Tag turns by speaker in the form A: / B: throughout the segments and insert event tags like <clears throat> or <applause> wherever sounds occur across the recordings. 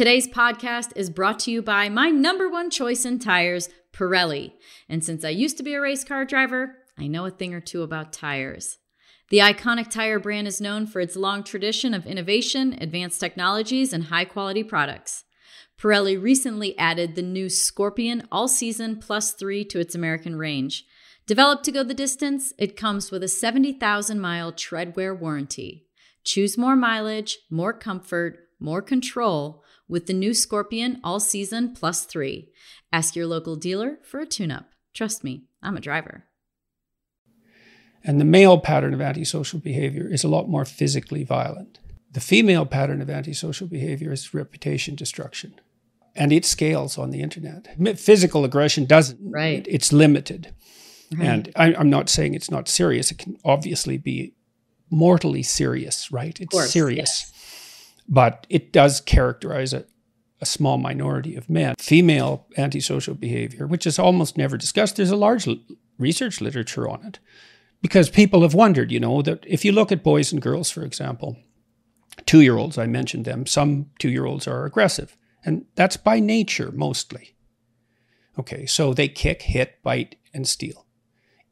A: Today's podcast is brought to you by my number one choice in tires, Pirelli. And since I used to be a race car driver, I know a thing or two about tires. The iconic tire brand is known for its long tradition of innovation, advanced technologies, and high quality products. Pirelli recently added the new Scorpion All Season Plus 3 to its American range. Developed to go the distance, it comes with a 70,000 mile treadwear warranty. Choose more mileage, more comfort, more control with the new Scorpion All Season Plus 3. Ask your local dealer for a tune up. Trust me, I'm a driver.
B: And the male pattern of antisocial behavior is a lot more physically violent. The female pattern of antisocial behavior is reputation destruction. And it scales on the internet. Physical aggression doesn't.
A: Right.
B: It's limited. Right. And I, am not saying it's not serious. It can obviously be mortally serious, right? It's
A: course,
B: serious. Yes. But it does characterize a, a small minority of men. Female antisocial behavior, which is almost never discussed, there's a large research literature on it because people have wondered, you know, that if you look at boys and girls, for example, two year olds, I mentioned them, some two year olds are aggressive, and that's by nature mostly. Okay, so they kick, hit, bite, and steal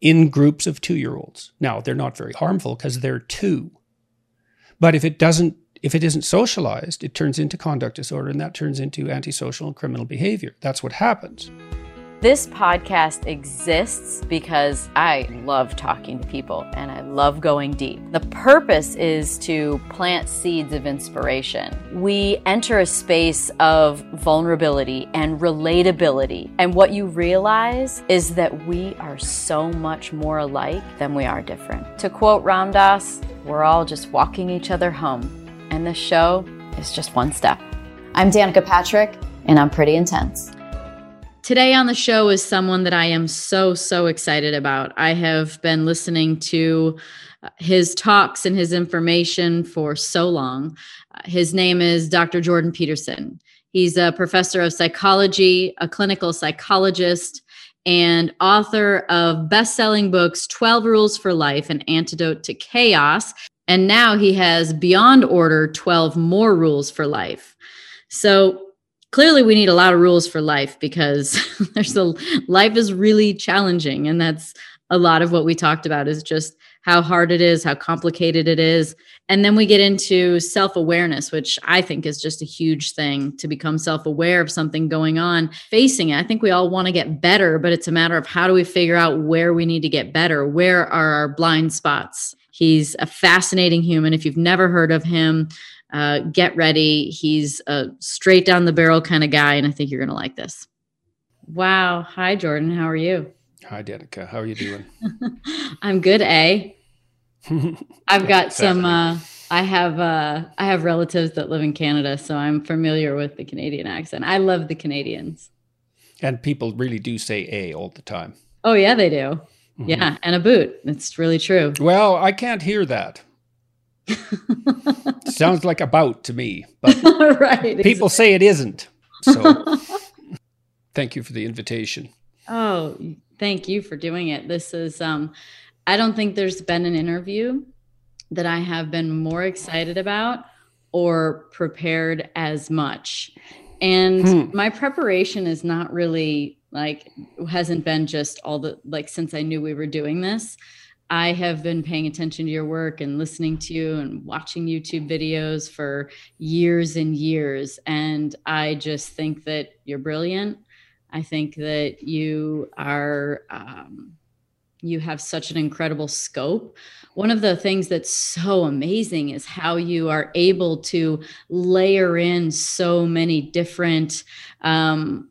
B: in groups of two year olds. Now, they're not very harmful because they're two. But if it doesn't, if it isn't socialized, it turns into conduct disorder and that turns into antisocial and criminal behavior. That's what happens.
A: This podcast exists because I love talking to people and I love going deep. The purpose is to plant seeds of inspiration. We enter a space of vulnerability and relatability. And what you realize is that we are so much more alike than we are different. To quote Ram Dass, we're all just walking each other home. And this show is just one step. I'm Danica Patrick, and I'm pretty intense. Today on the show is someone that I am so, so excited about. I have been listening to uh, his talks and his information for so long. Uh, his name is Dr. Jordan Peterson. He's a professor of psychology, a clinical psychologist, and author of best selling books 12 Rules for Life An Antidote to Chaos. And now he has Beyond Order 12 More Rules for Life. So clearly we need a lot of rules for life because <laughs> there's a life is really challenging. And that's a lot of what we talked about is just how hard it is how complicated it is. And then we get into self-awareness which i think is just a huge thing to become self-aware of something going on facing it. I think we all want to get better but it's a matter of how do we figure out where we need to get better? Where are our blind spots he's a fascinating human if you've never heard of him uh, get ready. He's a straight down the barrel kind of guy, and I think you're going to like this. Wow. Hi, Jordan. How are you?
B: Hi, Danica. How are you doing? <laughs> <laughs>
A: I'm good, A. I've got some. Uh, I have uh, I have relatives that live in Canada, so I'm familiar with the Canadian accent. I love the Canadians.
B: And people really do say "a" all the time.
A: Oh yeah, they do. Mm-hmm. Yeah, and a boot. It's really true.
B: Well, I can't hear that. <laughs> Sounds like about to me, but <laughs> right, people exactly. say it isn't. So <laughs> thank you for the invitation.
A: Oh, thank you for doing it. This is um I don't think there's been an interview that I have been more excited about or prepared as much. And hmm. my preparation is not really like hasn't been just all the like since I knew we were doing this. I have been paying attention to your work and listening to you and watching YouTube videos for years and years. And I just think that you're brilliant. I think that you are, um, you have such an incredible scope. One of the things that's so amazing is how you are able to layer in so many different um,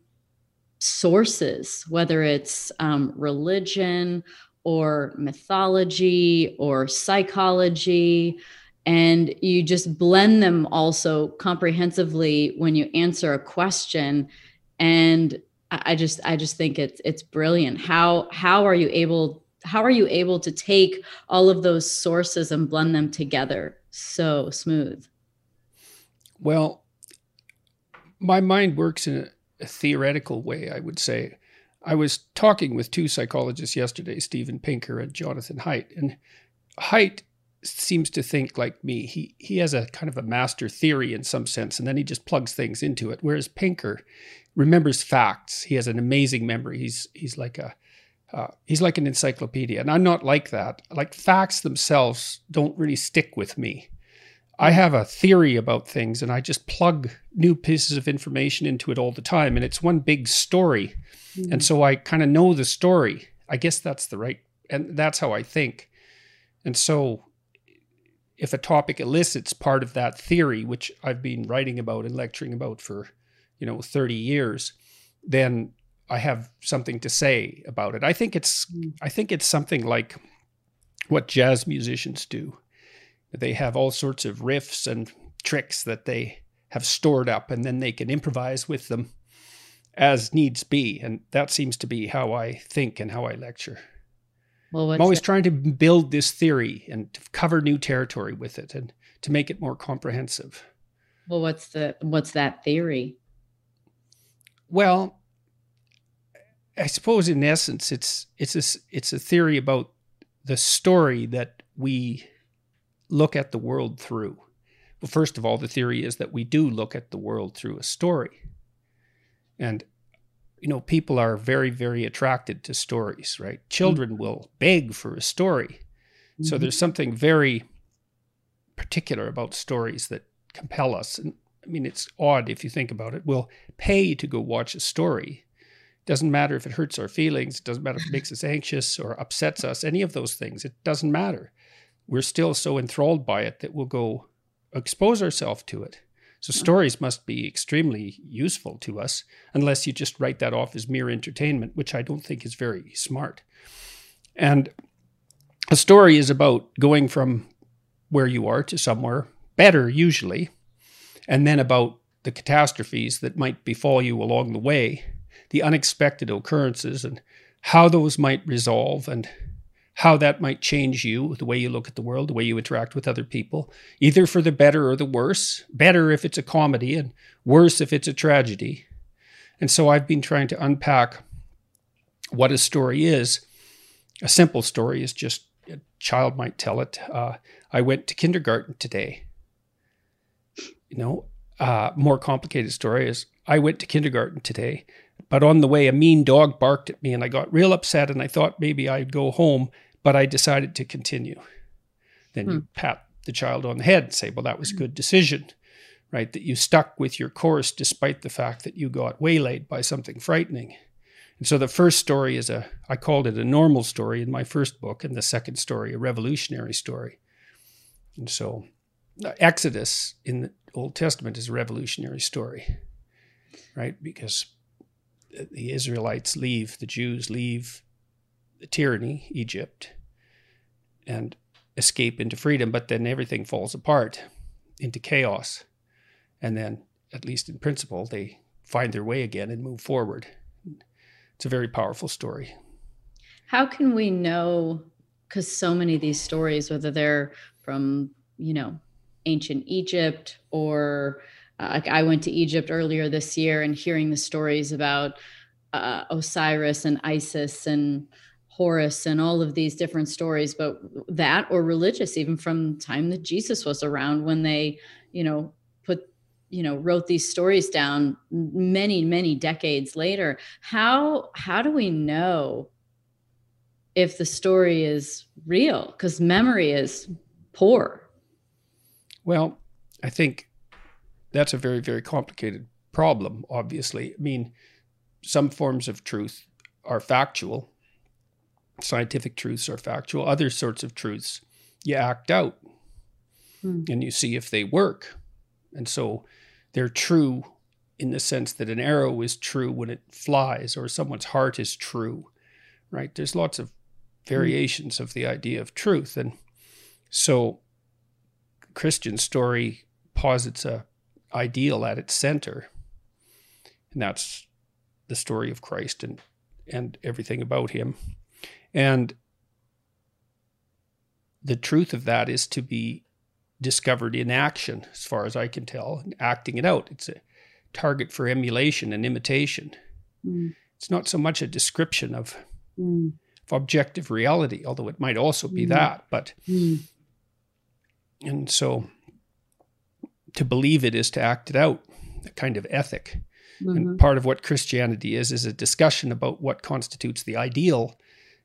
A: sources, whether it's um, religion or mythology or psychology and you just blend them also comprehensively when you answer a question. And i just i just think it's it's brilliant. How how are you able how are you able to take all of those sources and blend them together so smooth?
B: Well my mind works in a, theoretical way i would say I was talking with two psychologists yesterday, Steven Pinker and Jonathan Haidt, and Haidt seems to think like me. He he has a kind of a master theory in some sense, and then he just plugs things into it. Whereas Pinker remembers facts. He has an amazing memory. He's he's like a uh, he's like an encyclopedia, and I'm not like that. Like facts themselves don't really stick with me. I have a theory about things, and I just plug new pieces of information into it all the time, and it's one big story. Mm-hmm. And so I kind of know the story. I guess that's the right, and that's how I think. And so if a topic elicits part of that theory, which I've been writing about and lecturing about for, you know, 30 years, then I have something to say about it. I think it's hmm. I think it's something like what jazz musicians do. They have all sorts of riffs and tricks that they have stored up and then they can improvise with them as needs be. And that seems to be how I think and how I lecture. Well, I'm always that? trying to build this theory and to cover new territory with it and to make it more comprehensive.
A: Well, what's the what's that theory?
B: Well, I suppose in essence it's it's a it's a theory about the story that we look at the world through. Well, first of all, the theory is that we do look at the world through a story. And you know, people are very, very attracted to stories, right? Children mm-hmm. will beg for a story. Mm-hmm. So there's something very particular about stories that compel us. And I mean, it's odd if you think about it. We'll pay to go watch a story. Doesn't matter if it hurts our feelings, it doesn't matter if it makes us anxious or upsets us, any of those things. It doesn't matter. We're still so enthralled by it that we'll go expose ourselves to it. So stories must be extremely useful to us, unless you just write that off as mere entertainment, which I don't think is very smart. And a story is about going from where you are to somewhere better, usually, and then about the catastrophes that might befall you along the way, the unexpected occurrences, and how those might resolve, and how that might change you, the way you look at the world, the way you interact with other people, either for the better or the worse. Better if it's a comedy, and worse if it's a tragedy. And so I've been trying to unpack what a story is. A simple story is just a child might tell it. Uh, I went to kindergarten today. You know, uh, more complicated story is I went to kindergarten today, but on the way, a mean dog barked at me and I got real upset and I thought maybe I'd go home but I decided to continue. Then hmm. you pat the child on the head and say, well, that was a good decision, right? That you stuck with your course despite the fact that you got waylaid by something frightening. And so the first story is a, I called it a normal story in my first book, and the second story, a revolutionary story. And so Exodus in the Old Testament is a revolutionary story, right? Because the Israelites leave, the Jews leave tyranny, Egypt, and escape into freedom, but then everything falls apart into chaos. And then, at least in principle, they find their way again and move forward. It's a very powerful story.
A: How can we know? Because so many of these stories, whether they're from, you know, ancient Egypt or uh, like I went to Egypt earlier this year and hearing the stories about uh, Osiris and Isis and Horus and all of these different stories, but that or religious, even from time that Jesus was around when they, you know, put, you know, wrote these stories down many, many decades later. How how do we know if the story is real? Because memory is poor.
B: Well, I think that's a very, very complicated problem, obviously. I mean, some forms of truth are factual scientific truths are factual. Other sorts of truths you act out hmm. and you see if they work. And so they're true in the sense that an arrow is true when it flies or someone's heart is true, right? There's lots of variations hmm. of the idea of truth. And so Christian story posits a ideal at its center. And that's the story of Christ and and everything about him. And the truth of that is to be discovered in action, as far as I can tell, acting it out. It's a target for emulation and imitation. Mm. It's not so much a description of, mm. of, objective reality, although it might also be mm. that. But mm. And so to believe it is to act it out, a kind of ethic. Mm-hmm. And part of what Christianity is is a discussion about what constitutes the ideal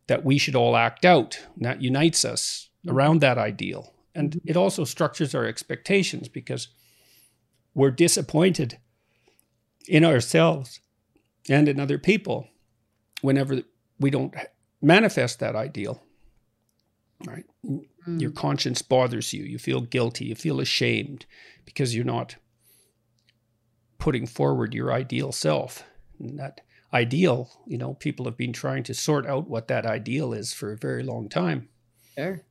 B: that we should all act out. And that unites us mm-hmm. around that ideal. And mm-hmm. it also structures our expectations because we're disappointed in ourselves and in other people whenever we don't manifest that ideal. Right? Mm. Your conscience bothers you. You feel guilty. You feel ashamed because you're not putting forward your ideal self. And that ideal, you know, people have been trying to sort out what that ideal is for a very long time.
A: Sure.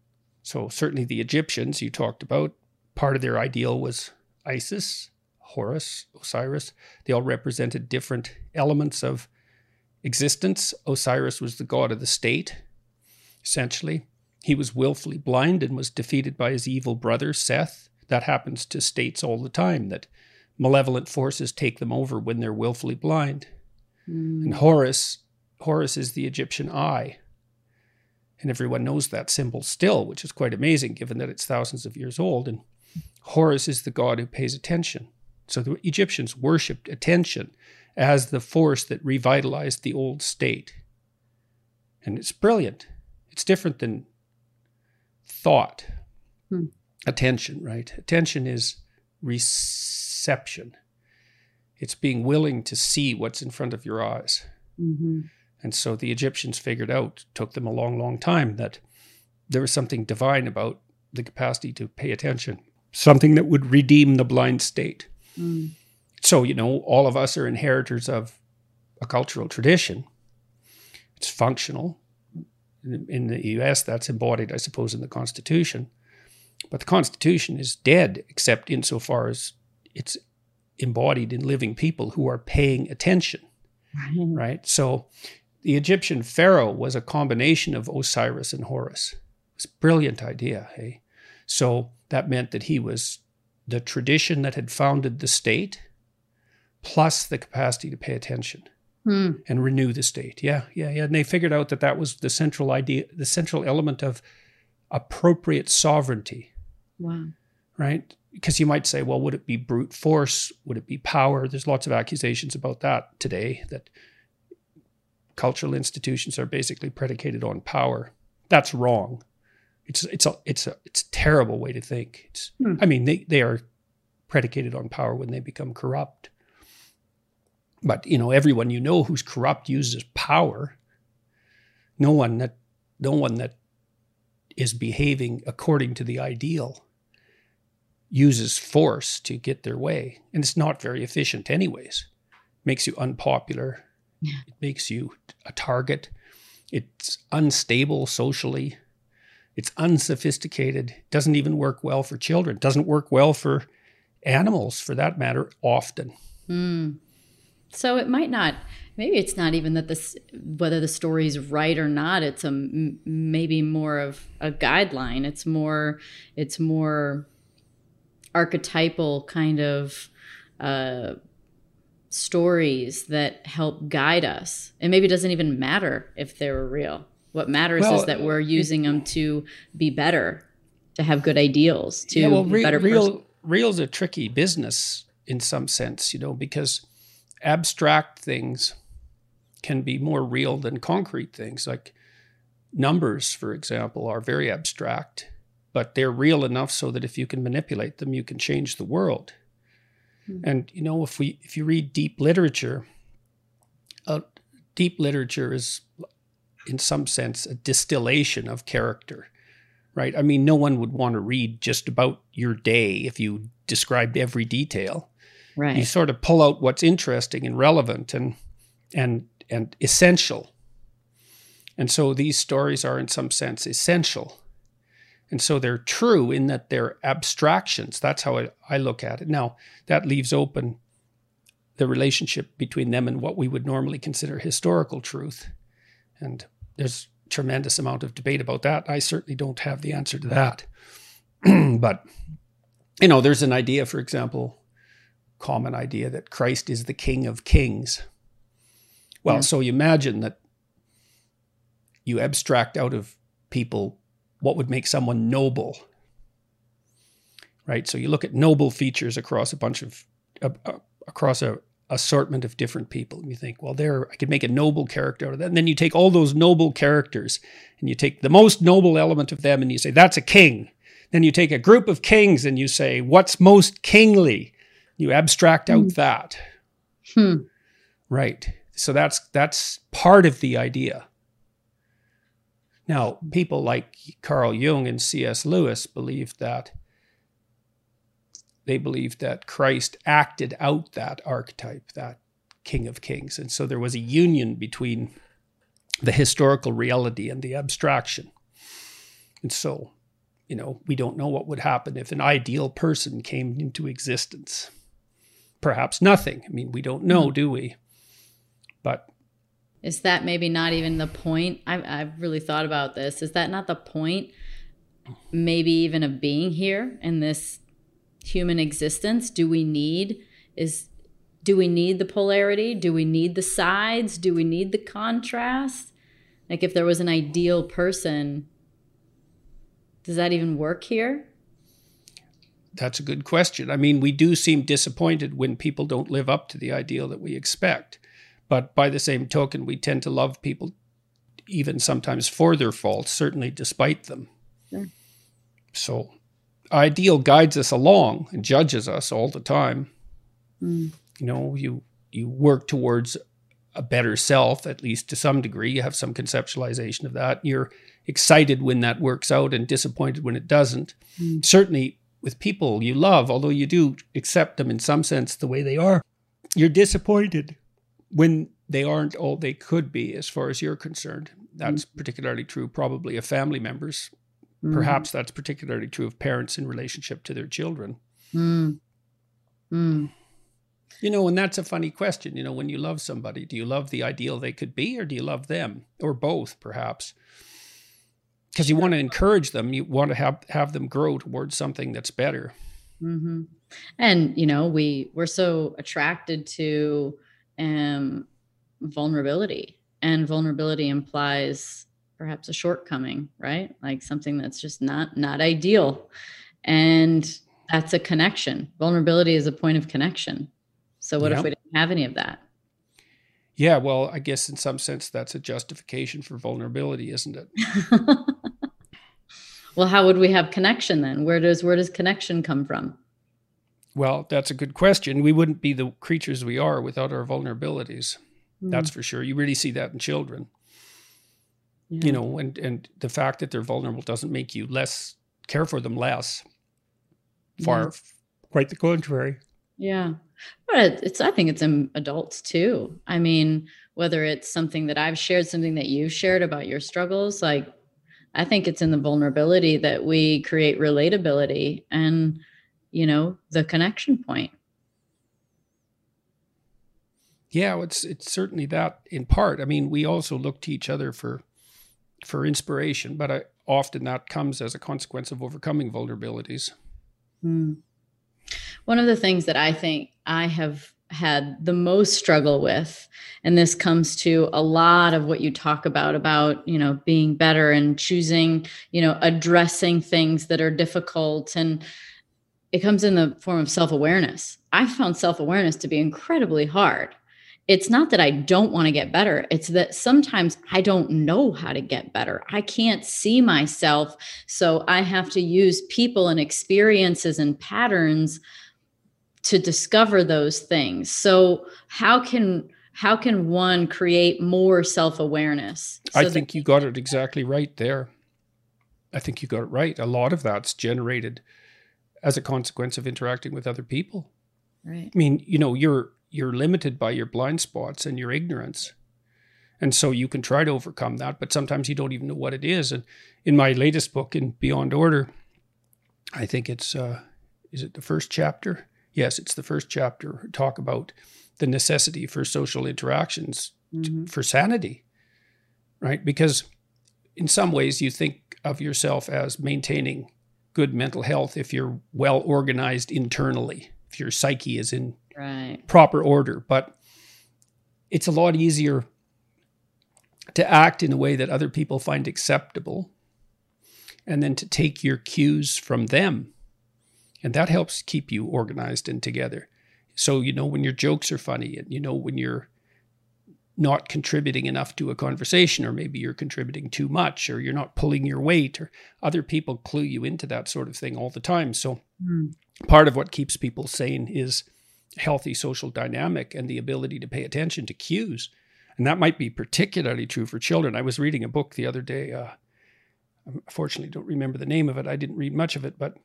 B: So certainly the Egyptians you talked about, part of their ideal was Isis, Horus, Osiris. They all represented different elements of existence. Osiris was the god of the state, essentially. He was willfully blind and was defeated by his evil brother, Seth. That happens to states all the time, that malevolent forces take them over when they're willfully blind. Mm. And Horus, Horus is the Egyptian eye. And everyone knows that symbol still, which is quite amazing given that it's thousands of years old. And Horus is the god who pays attention. So the Egyptians worshipped attention as the force that revitalized the old state. And it's brilliant. It's different than thought. Hmm. Attention, right? Attention is reception. It's being willing to see what's in front of your eyes. Mm-hmm. And so the Egyptians figured out, took them a long, long time, that there was something divine about the capacity to pay attention, something that would redeem the blind state. Mm. So, you know, all of us are inheritors of a cultural tradition. It's functional. In the US, that's embodied, I suppose, in the Constitution. But the Constitution is dead, except insofar as it's embodied in living people who are paying attention. Right. right? So the Egyptian pharaoh was a combination of Osiris and Horus. It was a brilliant idea, hey? So that meant that he was the tradition that had founded the state plus the capacity to pay attention hmm. and renew the state. Yeah, yeah, yeah. And they figured out that that was the central idea, the central element of appropriate sovereignty.
A: Wow.
B: Right? Because you might say, well, would it be brute force? Would it be power? There's lots of accusations about that today that cultural institutions are basically predicated on power. That's wrong. It's it's a it's a it's a terrible way to think. It's hmm. I mean they they are predicated on power when they become corrupt. But you know everyone you know who's corrupt uses power. No one that no one that is behaving according to the ideal uses force to get their way. And it's not very efficient, anyways. Makes you unpopular. Yeah. It makes you a target. It's unstable socially. It's unsophisticated. It doesn't even work well for children. It doesn't work well for animals, for that matter, often.
A: Mm. So it might not maybe it's not even that this whether the story is right or not it's a maybe more of a guideline it's more it's more archetypal kind of uh, stories that help guide us and maybe it doesn't even matter if they were real what matters well, is that we're using them to be better to have good ideals to yeah, well, re- better
B: real person. real's a tricky business in some sense you know because abstract things can be more real than concrete things. Like numbers, for example, are very abstract, but they're real enough so that if you can manipulate them, you can change the world. Mm-hmm. And you know, if we if you read deep literature, uh, deep literature is, in some sense, a distillation of character. Right? I mean, no one would want to read just about your day if you described every detail.
A: Right.
B: You sort of pull out what's interesting and relevant and and and essential. And so these stories are in some sense essential. And so they're true in that they're abstractions. That's how I, I look at it. Now, that leaves open the relationship between them and what we would normally consider historical truth. And there's tremendous amount of debate about that. I certainly don't have the answer to that. <clears throat> but you know, there's an idea, for example, common idea that Christ is the King of Kings. Well, yeah. so you imagine that you abstract out of people what would make someone noble. right? So you look at noble features across a bunch of uh, uh, across a assortment of different people, and you think, well, there I could make a noble character out of that. And then you take all those noble characters and you take the most noble element of them, and you say that's a king. Then you take a group of kings and you say, what's most kingly? You abstract out mm. that.
A: Hmm.
B: Right. So that's that's part of the idea. Now, people like Carl Jung and C.S. Lewis believed that they believed that Christ acted out that archetype, that King of Kings. And so there was a union between the historical reality and the abstraction. And so, you know, we don't know what would happen if an ideal person came into existence. Perhaps nothing. I mean, we don't know, hmm. do we? But
A: is that maybe not even the point? I've, I've really thought about this. Is that not the point? Maybe even of being here in this human existence? Do we need is do we need the polarity? Do we need the sides? Do we need the contrast? Like if there was an ideal person, does that even work here?
B: That's a good question. I mean, we do seem disappointed when people don't live up to the ideal that we expect. But by the same token, we tend to love people even sometimes for their faults, certainly despite them. Sure. So, ideal guides us along and judges us all the time. Mm. You know, you you work towards a better self, at least to some degree. You have some conceptualization of that. You're excited when that works out and disappointed when it doesn't. Mm. Certainly, with people you love, although you do accept them in some sense the way they are, you're disappointed when they aren't all they could be as far as you're concerned. That's mm-hmm. particularly true probably of family members. Mm-hmm. Perhaps that's particularly true of parents in relationship to their children.
A: Mm. Mm.
B: You know, and that's a funny question. You know, when you love somebody, do you love the ideal they could be or do you love them? Or both, perhaps? Because you want to encourage them, you want to have, have them grow towards something that's better.
A: Mm-hmm. And, you know, we, we're so attracted to um, vulnerability. And vulnerability implies perhaps a shortcoming, right? Like something that's just not not ideal. And that's a connection. Vulnerability is a point of connection. So what yeah. if we didn't have any of that?
B: Yeah, well, I guess in some sense that's a justification for vulnerability, isn't it? <laughs>
A: well, how would we have connection then? Where does where does connection come from?
B: Well, that's a good question. We wouldn't be the creatures we are without our vulnerabilities. Mm. That's for sure. You really see that in children. Yeah. You know, and and the fact that they're vulnerable doesn't make you less care for them less. Far, yeah. quite the contrary.
A: Yeah, but it's. I think it's in adults too. I mean, whether it's something that I've shared, something that you've shared about your struggles, like I think it's in the vulnerability that we create relatability and you know the connection point.
B: Yeah it's it's certainly that in part. I mean we also look to each other for for inspiration but I, often that comes as a consequence of overcoming vulnerabilities.
A: Mm. one of the things that i think i have had the most struggle with and this comes to a lot of what you talk about about you know being better and choosing you know addressing things that are difficult and it comes in the form of self awareness. I found self awareness to be incredibly hard. It's not that I don't want to get better, it's that sometimes I don't know how to get better. I can't see myself. So I have to use people and experiences and patterns to discover those things. So how can how can one create more self-awareness?
B: So I think you got it exactly right there. I think you got it right. A lot of that's generated as a consequence of interacting with other people.
A: Right.
B: I mean, you know, you're you're limited by your blind spots and your ignorance. And so you can try to overcome that, but sometimes you don't even know what it is. And in my latest book in Beyond Order, I think it's uh is it the first chapter? Yes, it's the first chapter. Talk about the necessity for social interactions mm-hmm. to, for sanity. Right? Because in some ways you think of yourself as maintaining good mental health if you're well organized internally, if your psyche is in
A: right.
B: proper order. But it's a lot easier to act in a way that other people find acceptable and then to take your cues from them And that helps keep you organized and together. So you know when your jokes are funny and you know when you're not contributing enough to a conversation, or maybe you're contributing too much, or you're not pulling your weight, or other people clue you into that sort of thing all the time. So, mm. part of what keeps people sane is healthy social dynamic and the ability to pay attention to cues. And that might be particularly true for children. I was reading a book the other day. Uh, unfortunately, don't remember the name of it. I didn't read much of it, but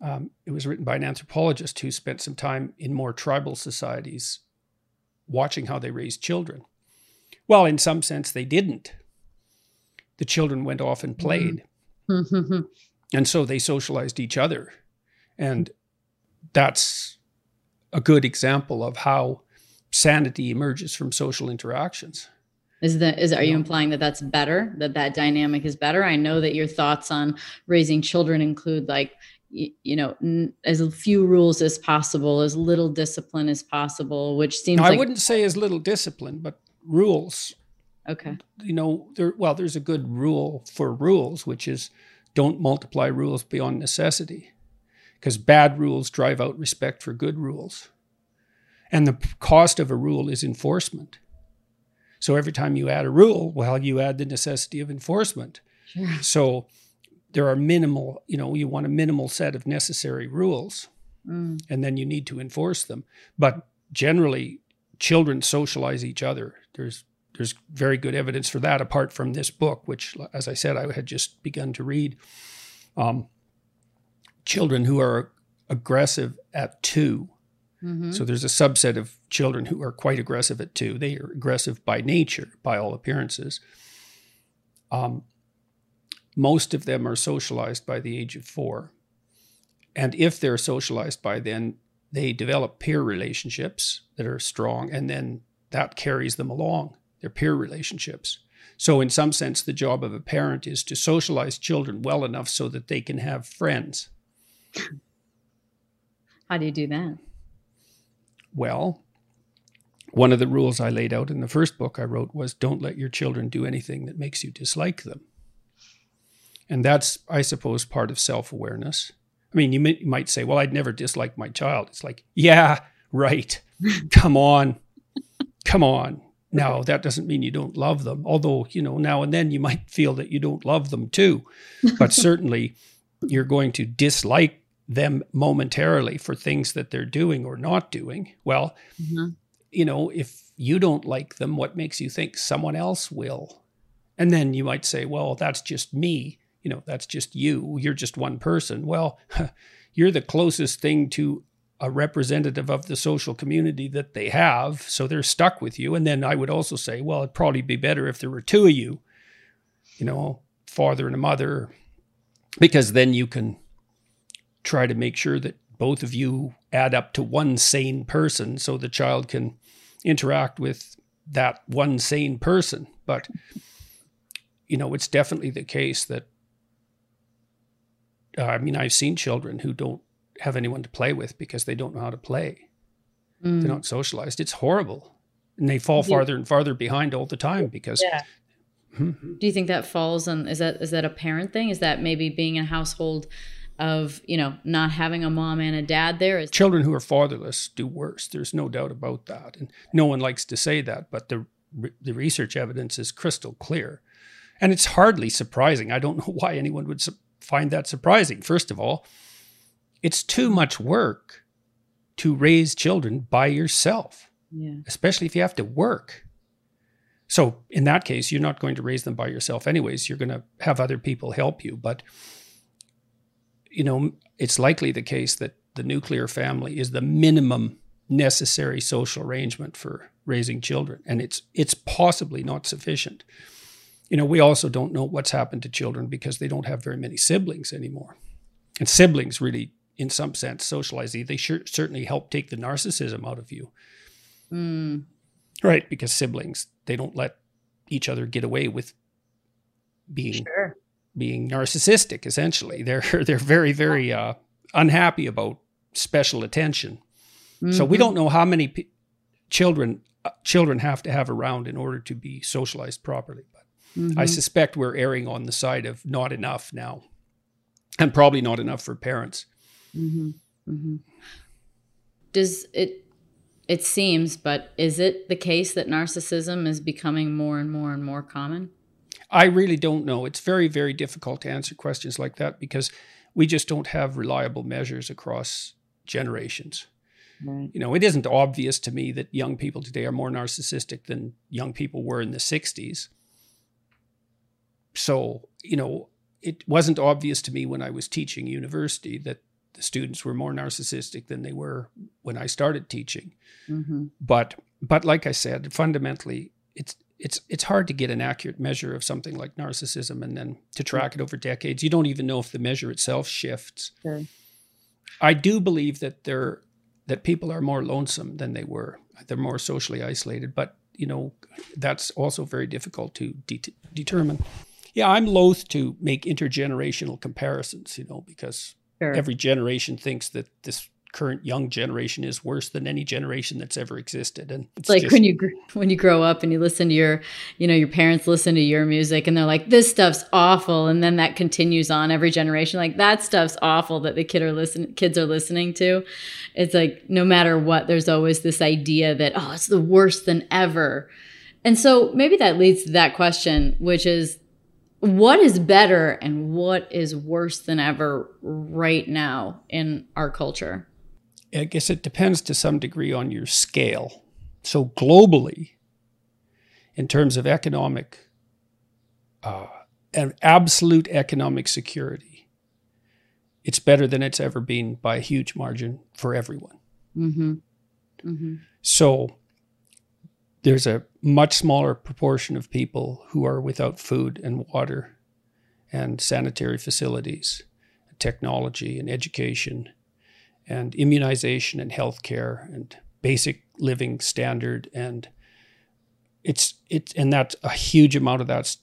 B: um, it was written by an anthropologist who spent some time in more tribal societies watching how they raised children. Well, in some sense, they didn't. The children went off and played. Mm-hmm. and so they socialized each other. And that's a good example of how sanity emerges from social interactions.
A: Is that is are you implying that that's better? That that dynamic is better? I know that your thoughts on raising children include like you, you know n- as few rules as possible, as little discipline as possible, which seems.
B: No,
A: like-
B: I wouldn't say as little discipline, but rules.
A: Okay.
B: You know, there well, there's a good rule for rules, which is don't multiply rules beyond necessity, because bad rules drive out respect for good rules, and the cost of a rule is enforcement. So every time you add a rule, well, you add the necessity of enforcement. Sure. So there are minimal, you know, you want a minimal set of necessary rules, mm. and then you need to enforce them. But generally, children socialize each other. There's there's very good evidence for that, apart from this book, which, as I said, I had just begun to read. Um, children who are aggressive at 2 mm-hmm. So there's a subset of children who are quite aggressive at two. They are aggressive by nature, by all appearances. Um, most of them are socialized by the age of four. And if they're socialized by then, they develop peer relationships that are strong, and then that carries them along, their peer relationships. So, in some sense, the job of a parent is to socialize children well enough so that they can have friends.
A: How do you do that?
B: Well, one of the rules I laid out in the first book I wrote was don't let your children do anything that makes you dislike them. And that's, I suppose, part of self awareness. I mean, you, may, you might say, well, I'd never dislike my child. It's like, yeah, right. <laughs> Come on. Come on. Now, that doesn't mean you don't love them, although, you know, now and then you might <laughs> feel that you don't love them too. But <laughs> certainly you're going to dislike them momentarily for things that they're doing or not doing. Well, mm-hmm. you know, if you don't like them, what makes you think someone else will? And then you might say, well, that's just me. You know, that's just you. You're just one person. Well, <laughs> you're the closest thing to a representative of the social community that they have. So they're stuck with you. And then I would also say, well, it'd probably be better if there were two of you, you know, father and a mother, because then you can try to make sure that both of you add up to one sane person so the child can interact with that one sane person. But, you know, it's definitely the case that, uh, I mean, I've seen children who don't have anyone to play with because they don't know how to play. Mm. They're not socialized. It's horrible. And they fall farther and farther behind all the time because.
A: Yeah. Hmm. Do you think that falls on is that is that a parent thing? Is that maybe being in a household of you know not having a mom and a dad there is
B: children who are fatherless do worse there's no doubt about that and no one likes to say that but the the research evidence is crystal clear and it's hardly surprising i don't <laughs> know why anyone would su- find that surprising first of all it's too much work to raise children by yourself yeah. especially if you have to work. So in that case you're not going to raise them by yourself anyways. You're going to have other people help you. But you know, it's likely the case that the nuclear family is the minimum necessary social arrangement for raising children, and it's it's possibly not sufficient. You know, we also don't know what's happened to children because they don't have very many siblings anymore, and siblings really, in some sense, socialize you. They sure, certainly help take the narcissism out of you, mm. right? Because siblings they don't let each other get away with being sure being narcissistic. Essentially, <laughs> they're they're very very uh, unhappy about special attention. Mm-hmm. So we mm-hmm. don't know how many p- children uh, children have to have around in order to be socialized properly. But mm-hmm. I suspect we're erring on the side of not enough now, and probably not enough for parents.
A: Mm-hmm. Mm-hmm. Does it? It seems, but is it the case that narcissism is becoming more and more and more common?
B: I really don't know. It's very, very difficult to answer questions like that because we just don't have reliable measures across generations. Right. You know, it isn't obvious to me that young people today are more narcissistic than young people were in the 60s. So, you know, it wasn't obvious to me when I was teaching university that the students were more narcissistic than they were when I started teaching. Mm-hmm. But but like I said, fundamentally, it's it's it's hard to get an accurate measure of something like narcissism and then to track it over decades. You don't even know if the measure itself shifts. Sure. I do believe that there that people are more lonesome than they were. They're more socially isolated, but you know that's also very difficult to de- determine. Yeah, I'm loath to make intergenerational comparisons, you know, because sure. every generation thinks that this current young generation is worse than any generation that's ever existed and
A: it's, like just, when you when you grow up and you listen to your you know your parents listen to your music and they're like this stuff's awful and then that continues on every generation like that stuff's awful that the kid are listen kids are listening to it's like no matter what there's always this idea that oh it's the worst than ever and so maybe that leads to that question which is what is better and what is worse than ever right now in our culture?
B: I guess it depends to some degree on your scale. So, globally, in terms of economic uh, and absolute economic security, it's better than it's ever been by a huge margin for everyone. Mm-hmm. Mm-hmm. So, there's a much smaller proportion of people who are without food and water and sanitary facilities, technology and education, and immunization and healthcare and basic living standard. And it's it and that's a huge amount of that's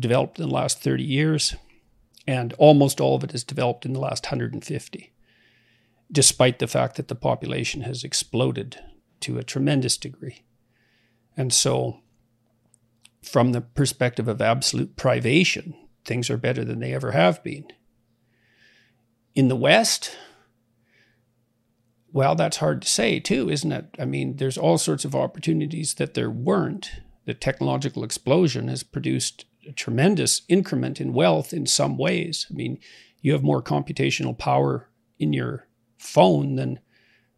B: developed in the last 30 years. And almost all of it is developed in the last 150 despite the fact that the population has exploded to a tremendous degree and so, from the perspective of absolute privation, things are better than they ever have been. In the West, well, that's hard to say too, isn't it? I mean, there's all sorts of opportunities that there weren't. The technological explosion has produced a tremendous increment in wealth in some ways. I mean, you have more computational power in your phone than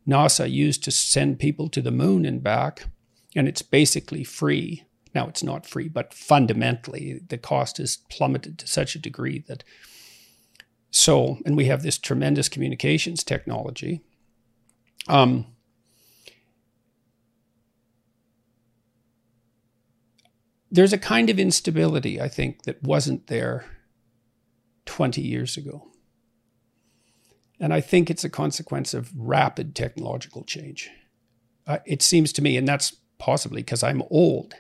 B: NASA used to send people to the moon and back and it's basically free. Now it's not free, but fundamentally the cost is plummeted to such a degree that so, and we have this tremendous communications technology. Um, there's a kind of instability, I think, that wasn't there 20 years ago. And I think it's a consequence of rapid technological change. Uh, it seems to me, and that's possibly because I'm old.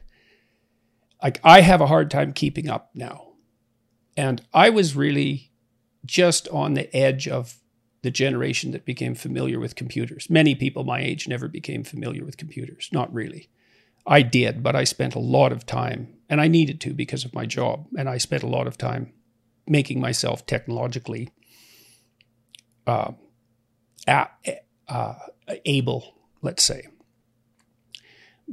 B: Like I have a hard time keeping up now. And I was really just on the edge of the generation that became familiar with computers. Many people my age never became familiar with computers, not really. I did, but I spent a lot of time, and I needed to because of my job, and I spent a lot of time making myself technologically uh, uh, able, let's say.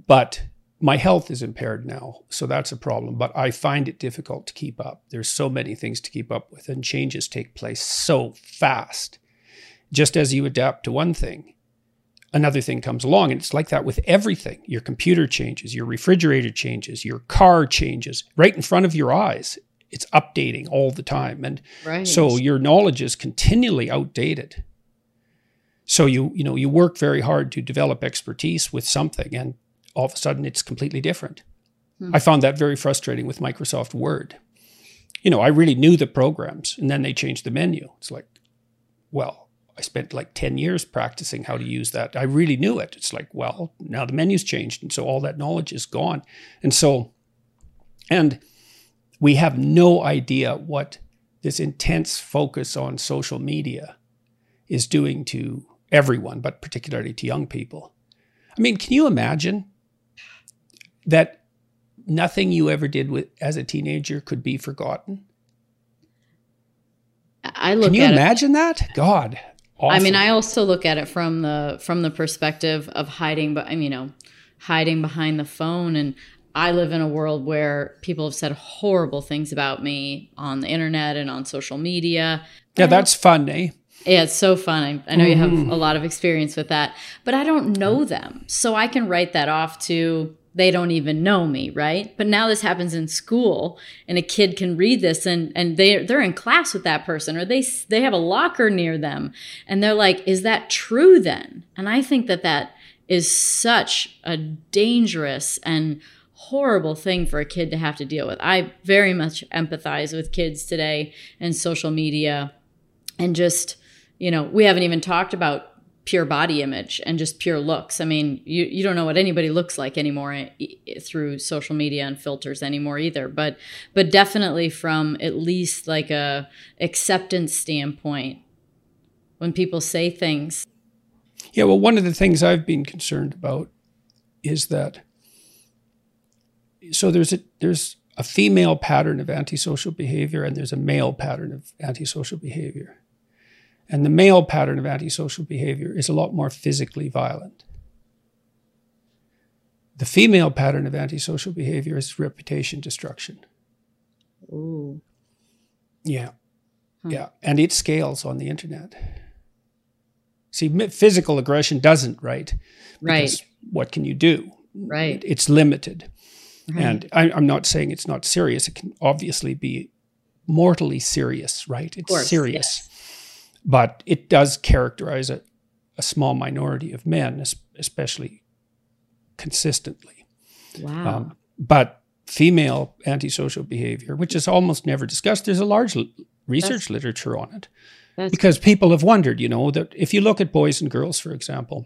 B: But my health is impaired now, so that's a problem. But I find it difficult to keep up. There's so many things to keep up with, and changes take place so fast. Just as you adapt to one thing, another thing comes along. And it's like that with everything. Your computer changes, your refrigerator changes, your car changes right in front of your eyes. It's updating all the time. And right. so your knowledge is continually outdated. So you, you know, you work very hard to develop expertise with something and all of a sudden it's completely different. Hmm. I found that very frustrating with Microsoft Word. You know, I really knew the programs and then they changed the menu. It's like, well, I spent like 10 years practicing how to use that. I really knew it. It's like, well, now the menu's changed. And so all that knowledge is gone. And so, and we have no idea what this intense focus on social media is doing to everyone, but particularly to young people. I mean, can you imagine that nothing you ever did with as a teenager could be forgotten?
A: I look.
B: Can you imagine it. that? God,
A: awful. I mean, I also look at it from the from the perspective of hiding, but I mean, you know, hiding behind the phone. And I live in a world where people have said horrible things about me on the internet and on social media.
B: Yeah, that's fun, eh?
A: Yeah, it's so fun. I, I know mm-hmm. you have mm-hmm. a lot of experience with that, but I don't know them. So I can write that off to they don't even know me, right? But now this happens in school and a kid can read this and and they they're in class with that person or they they have a locker near them and they're like, "Is that true then?" And I think that that is such a dangerous and horrible thing for a kid to have to deal with. I very much empathize with kids today and social media and just, you know, we haven't even talked about pure body image and just pure looks. I mean, you, you don't know what anybody looks like anymore eh, through social media and filters anymore either. But but definitely from at least like a acceptance standpoint, when people say things.
B: Yeah, well, one of the things I've been concerned about is that so there's a there's a female pattern of antisocial behavior and there's a male pattern of antisocial behavior. And the male pattern of antisocial behavior is a lot more physically violent. The female pattern of antisocial behavior is reputation destruction.
A: Ooh.
B: Yeah. Huh. Yeah. And it scales on the internet. See, physical aggression doesn't, right?
A: Because right.
B: What can you do?
A: Right.
B: It's limited. Right. And I, am not saying it's not serious. It can obviously be mortally serious, right? It's course, serious. Yes but it does characterize a, a small minority of men, especially consistently.
A: Wow. Um,
B: but female antisocial behavior, which is almost never discussed, there's a large l- research that's, literature on it. Because people have wondered, you know, that if you look at boys and girls, for example,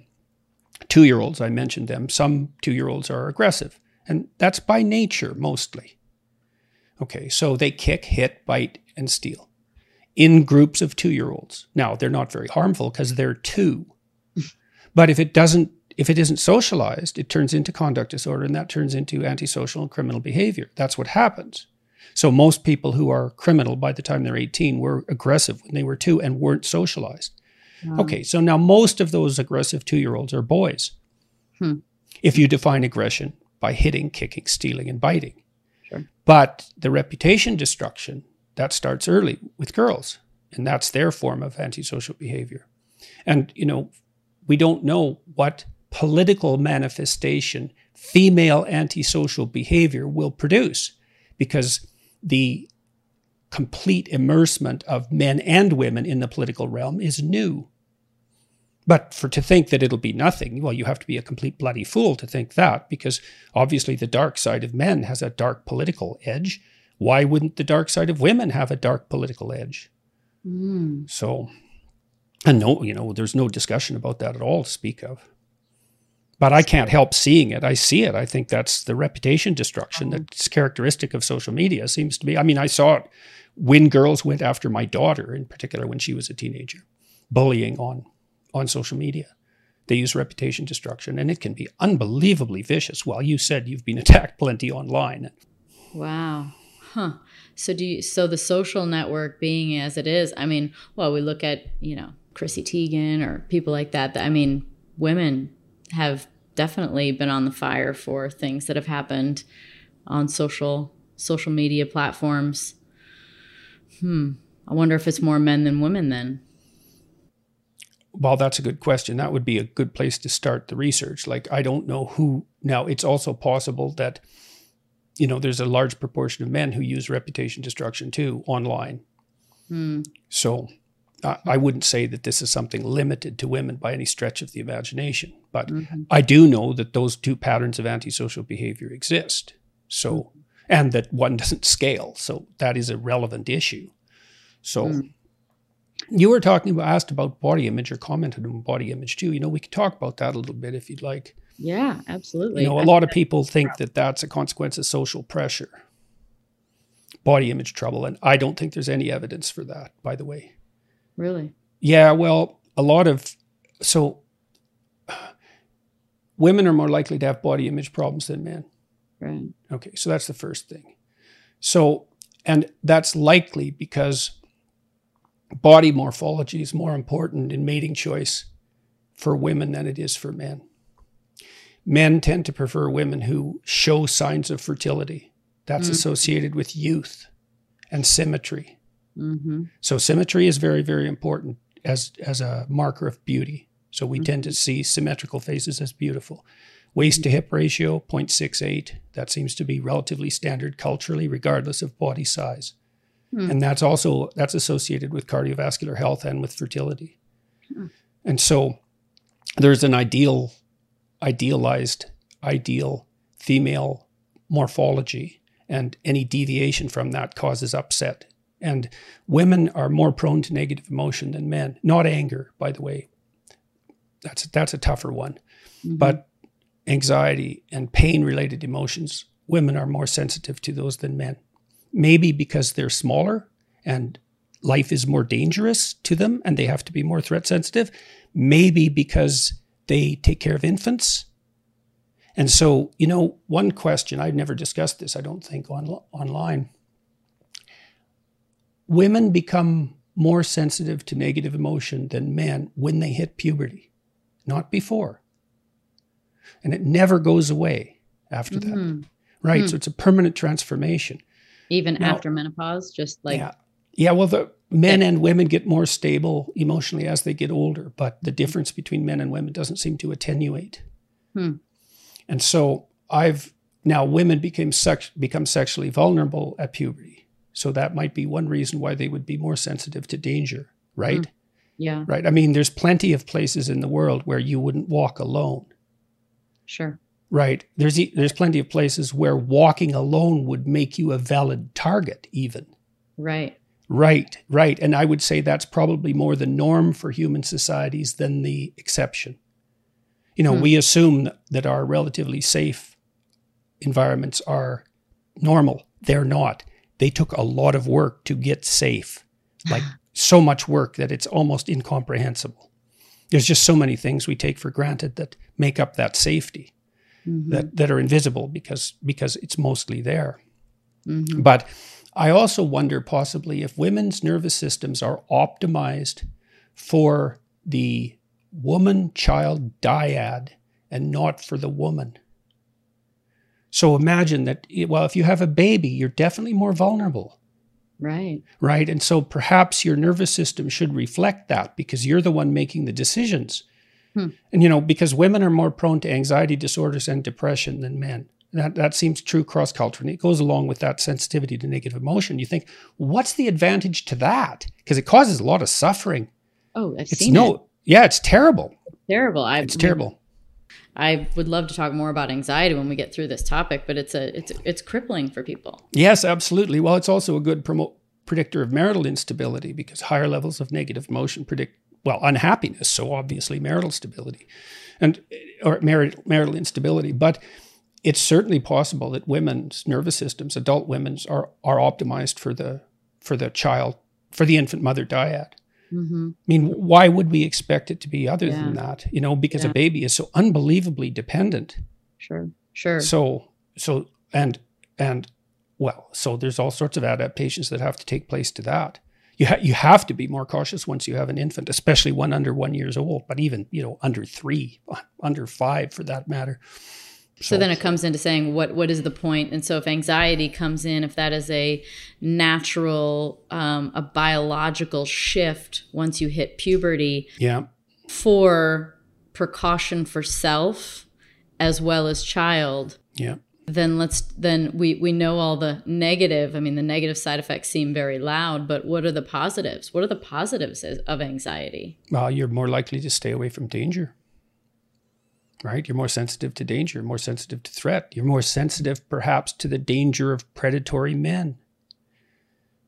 B: two year olds, I mentioned them, some two year olds are aggressive. And that's by nature mostly. Okay, so they kick, hit, bite, and steal in groups of two year olds. Now, they're not very harmful because they're two. but if it doesn't, if it isn't socialized, it turns into conduct disorder and that turns into antisocial and criminal behavior. That's what happens. So most people who are criminal by the time they're 18 were aggressive when they were two and weren't socialized. Okay, so now most of those aggressive two year olds are boys.
A: Hmm.
B: If you define aggression by hitting, kicking, stealing, and biting. Sure. But the reputation destruction that starts early with girls, and that's their form of antisocial behavior. And, you know, we don't know what political manifestation female antisocial behavior will produce because the complete immersement of men and women in the political realm is new. But for to think that it'll be nothing, well, you have to be a complete bloody fool to think that, because obviously the dark side of men has a dark political edge, why wouldn't the dark side of women have a dark political edge?
A: Mm.
B: So, and no, you know, there's no discussion about that at all to speak of. But I can't help seeing it. I see it. I think that's the reputation destruction uh-huh. that's characteristic of social media, seems to be. I mean, I saw it when girls went after my daughter, in particular, when she was a teenager, bullying on, on social media. They use reputation destruction, and it can be unbelievably vicious. Well, you said you've been <laughs> attacked plenty online.
A: Wow huh. So do you so the social network being as it is i mean well we look at you know chrissy teigen or people like that, that i mean women have definitely been on the fire for things that have happened on social social media platforms. Hmm. I wonder if it's more men than women then.
B: Well that's a good question. That would be a good place to start the research. Like i don't know who now it's also possible that you know, there's a large proportion of men who use reputation destruction too online.
A: Mm.
B: So I, I, wouldn't say that this is something limited to women by any stretch of the imagination, but mm-hmm. I do know that those two patterns of antisocial behavior exist. So, mm-hmm. and that one <laughs> doesn't scale. So that is a relevant issue. So, mm. you were talking about, asked about body image or commented on body image too. You know, we could talk about that a little bit if you'd like.
A: Yeah, absolutely.
B: You know, a lot of people think that that's a consequence of social pressure, body image trouble. And I don't think there's any evidence for that, by the way.
A: Really?
B: Yeah, well, a lot of, so women are more likely to have body image problems than men.
A: Right.
B: Okay, so that's the first thing. So, and that's likely because body morphology is more important in mating choice for women than it is for men. Men tend to prefer women who show signs of fertility. That's mm. associated with youth and symmetry. Mm-hmm. So symmetry is very, very important as as a marker of beauty. So we mm-hmm. tend to see symmetrical faces as beautiful. Waist to hip ratio 0.68. That seems to be relatively standard culturally, regardless of body size. Mm. And that's also that's associated with cardiovascular health and with fertility. Mm. And so there's an ideal, idealized, ideal female morphology, and any deviation from that causes upset. And women are more prone to negative emotion than men. Not anger, by the way. That's that's a tougher one. Mm-hmm. But anxiety and pain related emotions, women are more sensitive to those than men. Maybe because they're smaller and life is more dangerous to them and they have to be more threat sensitive. Maybe because they take care of infants. And so, you know, one question, I've never discussed this, I don't think, on, online. Women become more sensitive to negative emotion than men when they hit puberty, not before and it never goes away after mm-hmm. that. Right. Mm-hmm. So it's a permanent transformation.
A: Even now, after menopause, just like.
B: Yeah. Yeah. Well, the men and women get more stable emotionally as they get older, but the difference between men and women doesn't seem to attenuate. Hmm. And so I've now women became sex, become sexually vulnerable at puberty. So that might be one reason why they would be more sensitive to danger, right? Hmm.
A: Yeah.
B: Right. I mean, there's plenty of places in the world where you wouldn't walk alone.
A: Sure.
B: Right. There's there's plenty of places where walking alone would make you a valid target even.
A: Right.
B: Right, right. And I would say that's probably more the norm for human societies than the exception. You know, hmm. we assume that our relatively safe environments are normal. They're not. They took a lot of work to get safe, like <sighs> so much work that it's almost incomprehensible there's just so many things we take for granted that make up that safety mm-hmm. that, that are invisible because because it's mostly there. Mm-hmm. But I also wonder possibly if women's nervous systems are optimized for the woman child dyad and not for the woman. So imagine that, well, if you have a baby, you're definitely more vulnerable.
A: Right.
B: Right. And so perhaps your nervous system should reflect that because you're the one making the decisions. Hmm. And, you know, because women are more prone to anxiety disorders and depression than men. That, that seems true cross culture. And it goes along with that sensitivity to negative emotion. You think, what's the advantage to that? Because it causes a lot of suffering.
A: Oh, I've
B: it's
A: seen
B: no,
A: it.
B: Yeah, it's terrible.
A: Terrible.
B: I, it's terrible.
A: I would love to talk more about anxiety when we get through this topic, but it's a it's it's crippling for people.
B: Yes, absolutely. Well, it's also a good predictor of marital instability because higher levels of negative emotion predict well unhappiness. So obviously marital stability, and or marital marital instability. But it's certainly possible that women's nervous systems, adult women's, are are optimized for the for the child for the infant mother dyad. Mm-hmm. I mean, why would we expect it to be other yeah. than that? You know, because yeah. a baby is so unbelievably dependent.
A: Sure, sure.
B: So, so, and, and, well, so there's all sorts of adaptations that have to take place to that. You, ha- you have to be more cautious once you have an infant, especially one under one years old, but even, you know, under three, under five for that matter.
A: So, then it comes into saying what what is the point? And so if anxiety comes in, if that is a natural, um, a biological shift once you hit puberty,
B: yeah,
A: for precaution for self as well as child,
B: yeah,
A: then let's then we we know all the negative. I mean, the negative side effects seem very loud, but what are the positives? What are the positives of anxiety?
B: Well, you're more likely to stay away from danger right? You're more sensitive to danger, more sensitive to threat. You're more sensitive, perhaps, to the danger of predatory men.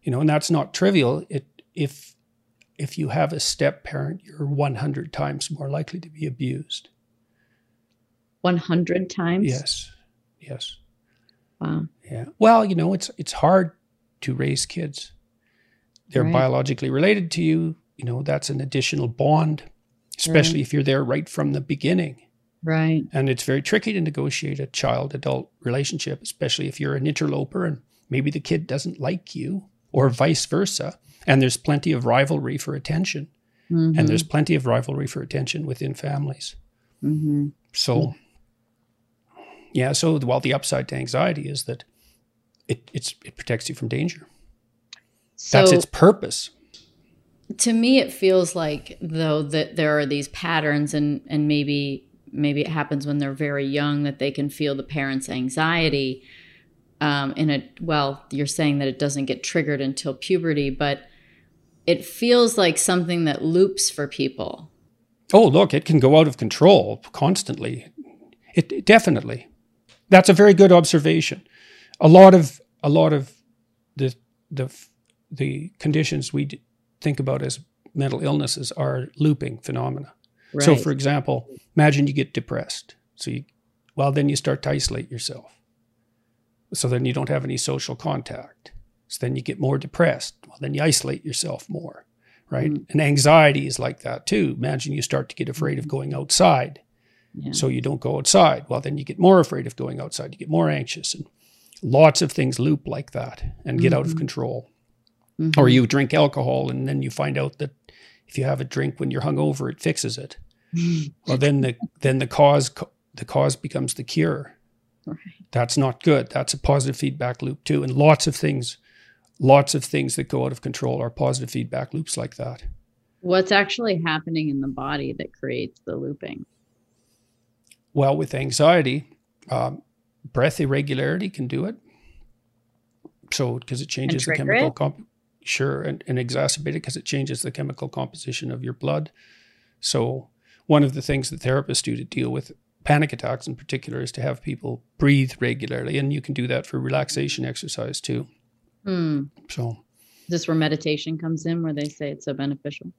B: You know, and that's not trivial. It if if you have a step parent, you're 100 times more likely to be abused.
A: 100 times?
B: Yes. Yes.
A: Wow.
B: Yeah. Well, you know, it's it's hard to raise kids. They're right. biologically related to you. You know, that's an additional bond, especially right. if you're there right from the beginning.
A: Right.
B: And it's very tricky to negotiate a child adult relationship, especially if you're an interloper and maybe the kid doesn't like you or vice versa. And there's plenty of rivalry for attention. Mm-hmm. And there's plenty of rivalry for attention within families. Mm-hmm. So, yeah, so while the upside to anxiety is that it, it protects you from danger. So, That's its purpose.
A: To me, it feels like though that there are these patterns, and and maybe maybe it happens when they're very young that they can feel the parents' anxiety. Um, in a well, you're saying that it doesn't get triggered until puberty, but it feels like something that loops for people.
B: Oh, look, it can go out of control constantly. It, it definitely. That's a very good observation. A lot of a lot of the the the conditions we think about as mental illnesses are looping phenomena. Right. So, for example, imagine you get depressed. So, you, well, then you start to isolate yourself. So then you don't have any social contact. So then you get more depressed. Well, then you isolate yourself more, right? Mm. And anxiety is like that too. Imagine you start to get afraid of mm-hmm. going outside. Yeah. So you don't go outside. Well, then you get more afraid of going outside. You get more anxious. And lots of things loop like that and get mm-hmm. out of mm-hmm. control. Mm-hmm. Or you drink alcohol and then you find out that if you have a drink when you're hungover, it fixes it. <laughs> well, then the then the cause the cause becomes the cure. Right. That's not good. That's a positive feedback loop too. And lots of things, lots of things that go out of control are positive feedback loops like that.
A: What's actually happening in the body that creates the looping?
B: Well, with anxiety, um, breath irregularity can do it. So, because it changes the chemical comp- sure, and, and exacerbate it because it changes the chemical composition of your blood. So, one of the things that therapists do to deal with panic attacks in particular is to have people breathe regularly, and you can do that for relaxation exercise too. Hmm. So,
A: is this where meditation comes in, where they say it's so beneficial?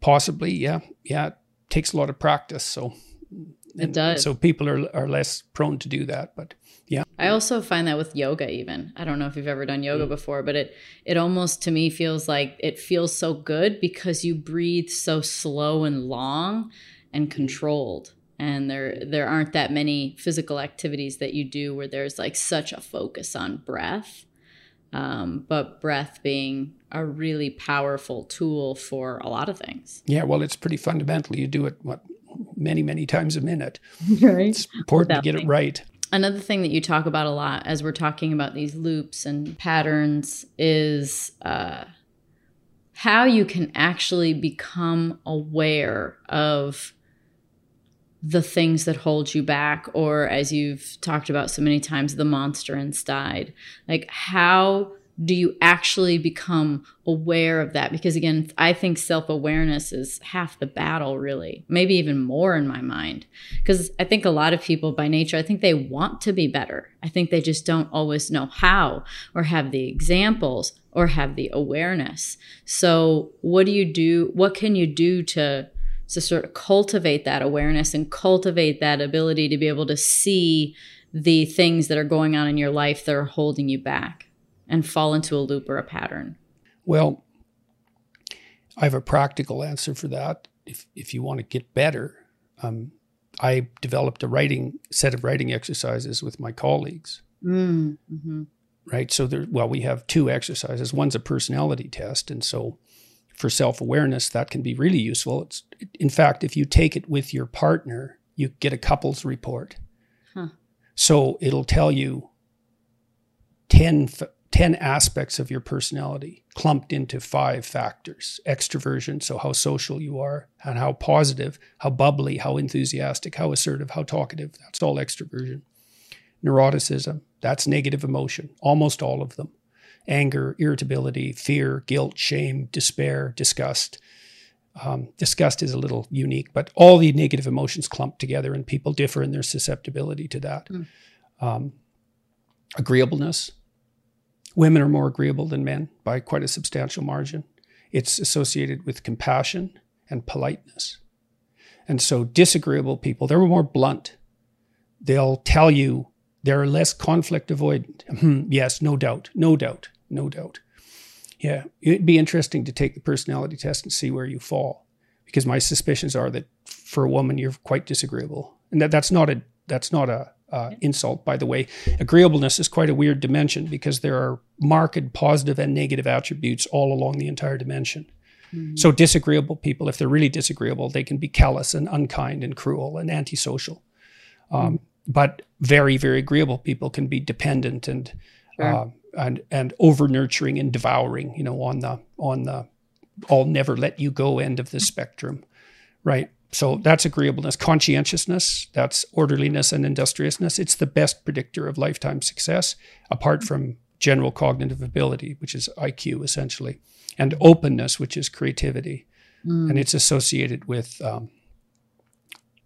B: Possibly, yeah, yeah. It takes a lot of practice, so
A: it does.
B: So people are are less prone to do that, but yeah.
A: I also find that with yoga even. I don't know if you've ever done yoga mm. before, but it it almost to me feels like it feels so good because you breathe so slow and long and controlled. And there there aren't that many physical activities that you do where there's like such a focus on breath. Um, but breath being a really powerful tool for a lot of things.
B: Yeah, well, it's pretty fundamental. You do it what many many times a minute. <laughs> Right. It's important Without to get it right.
A: Another thing that you talk about a lot as we're talking about these loops and patterns is uh, how you can actually become aware of the things that hold you back, or as you've talked about so many times, the monster inside. Like, how do you actually become aware of that? Because again, I think self awareness is half the battle, really, maybe even more in my mind. Because I think a lot of people by nature, I think they want to be better. I think they just don't always know how or have the examples or have the awareness. So, what do you do? What can you do to? To sort of cultivate that awareness and cultivate that ability to be able to see the things that are going on in your life that are holding you back and fall into a loop or a pattern?
B: Well, I have a practical answer for that. If if you want to get better, um, I developed a writing set of writing exercises with my colleagues. Mm, mm-hmm. Right. So there, well, we have two exercises. One's a personality test, and so for self awareness, that can be really useful. It's in fact, if you take it with your partner, you get a couples report. Huh. So it'll tell you 10, 10 aspects of your personality clumped into five factors extroversion, so how social you are, and how positive, how bubbly, how enthusiastic, how assertive, how talkative. That's all extroversion. Neuroticism, that's negative emotion, almost all of them. Anger, irritability, fear, guilt, shame, despair, disgust. Um, disgust is a little unique, but all the negative emotions clump together, and people differ in their susceptibility to that. Mm. Um, agreeableness, Women are more agreeable than men by quite a substantial margin. It's associated with compassion and politeness. And so, disagreeable people, they're more blunt. They'll tell you they're less conflict avoidant. <clears throat> Hmm, yes, no doubt, no doubt, no doubt. Yeah, it'd be interesting to take the personality test and see where you fall, because my suspicions are that for a woman you're quite disagreeable, and that that's not a that's not a uh, insult, by the way. Agreeableness is quite a weird dimension because there are marked positive and negative attributes all along the entire dimension. Mm-hmm. So, disagreeable people, if they're really disagreeable, they can be callous and unkind and cruel and antisocial. Um, mm-hmm. But very, very agreeable people can be dependent and sure. uh, and and over nurturing and devouring. You know, on the on the I'll never let you go end of the spectrum, right? So that's agreeableness, conscientiousness, that's orderliness and industriousness. It's the best predictor of lifetime success, apart from general cognitive ability, which is IQ essentially, and openness, which is creativity. Mm. And it's associated with, um,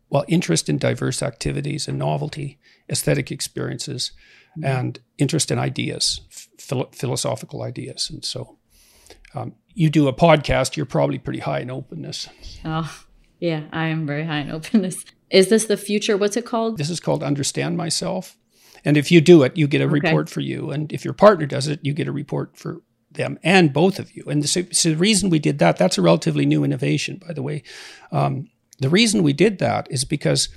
B: well, interest in diverse activities and novelty, aesthetic experiences, mm. and interest in ideas, philo- philosophical ideas. And so um, you do a podcast, you're probably pretty high in openness.
A: Oh yeah, I am very high in openness. Is this the future? What's it called?
B: This is called Understand Myself. And if you do it, you get a okay. report for you. And if your partner does it, you get a report for them and both of you. And so, so the reason we did that, that's a relatively new innovation, by the way. Um, the reason we did that is because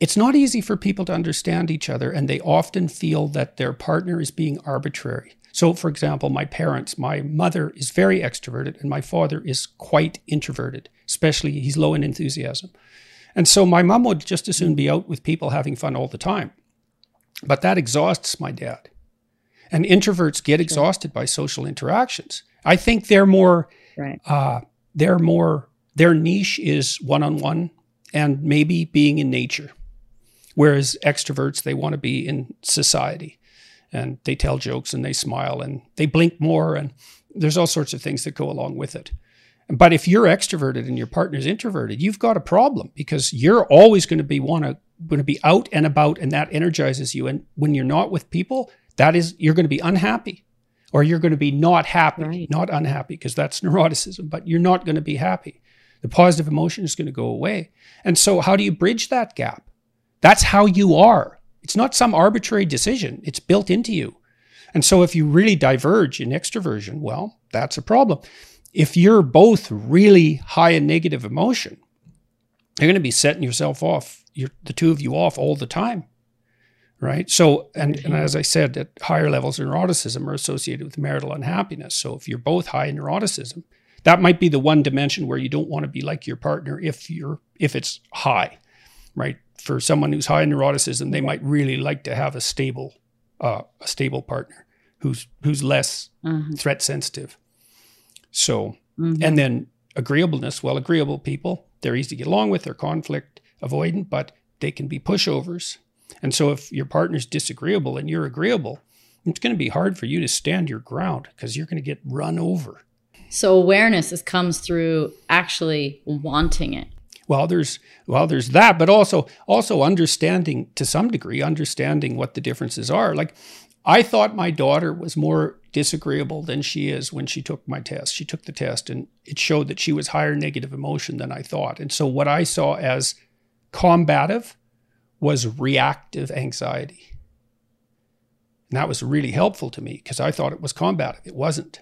B: it's not easy for people to understand each other, and they often feel that their partner is being arbitrary. So, for example, my parents, my mother is very extroverted and my father is quite introverted, especially he's low in enthusiasm. And so my mom would just as soon be out with people having fun all the time. But that exhausts my dad. And introverts get exhausted by social interactions. I think they're more, right. uh, they're more, their niche is one on one and maybe being in nature. Whereas extroverts, they want to be in society and they tell jokes and they smile and they blink more and there's all sorts of things that go along with it. But if you're extroverted and your partner's introverted, you've got a problem because you're always going to be want to going to be out and about and that energizes you and when you're not with people, that is you're going to be unhappy or you're going to be not happy, right. not unhappy because that's <laughs> neuroticism, but you're not going to be happy. The positive emotion is going to go away. And so how do you bridge that gap? That's how you are. It's not some arbitrary decision, it's built into you. And so if you really diverge in extroversion, well, that's a problem. If you're both really high in negative emotion, you're going to be setting yourself off, you're, the two of you off all the time. Right. So, and, and as I said, at higher levels of neuroticism are associated with marital unhappiness. So, if you're both high in neuroticism, that might be the one dimension where you don't want to be like your partner if you're if it's high, right? For someone who's high in neuroticism, they might really like to have a stable, uh, a stable partner who's who's less mm-hmm. threat sensitive. So, mm-hmm. and then agreeableness. Well, agreeable people, they're easy to get along with. They're conflict avoidant, but they can be pushovers. And so, if your partner's disagreeable and you're agreeable, it's going to be hard for you to stand your ground because you're going to get run over.
A: So awareness is, comes through actually wanting it
B: well there's well there's that but also also understanding to some degree understanding what the differences are. Like i thought my daughter was more disagreeable than she is when she took my test. She took the test and it showed that she was higher negative emotion than i thought. And so what i saw as combative was reactive anxiety. And that was really helpful to me because i thought it was combative. It wasn't.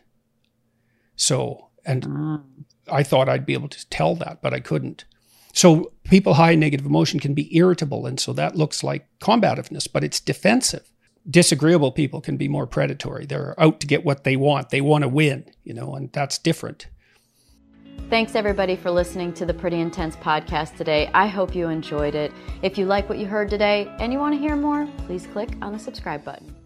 B: So and mm. I thought I'd be able to tell that, but I couldn't. So people high in negative emotion can be irritable, and so that looks like combativeness, but it's defensive. Disagreeable people can be more predatory. They're out to get what they want. They want to win, you know, and that's different.
A: Thanks everybody for listening to the Pretty Intense podcast today. I hope you enjoyed it. If you like what you heard today and you want to hear more, please click on the subscribe button.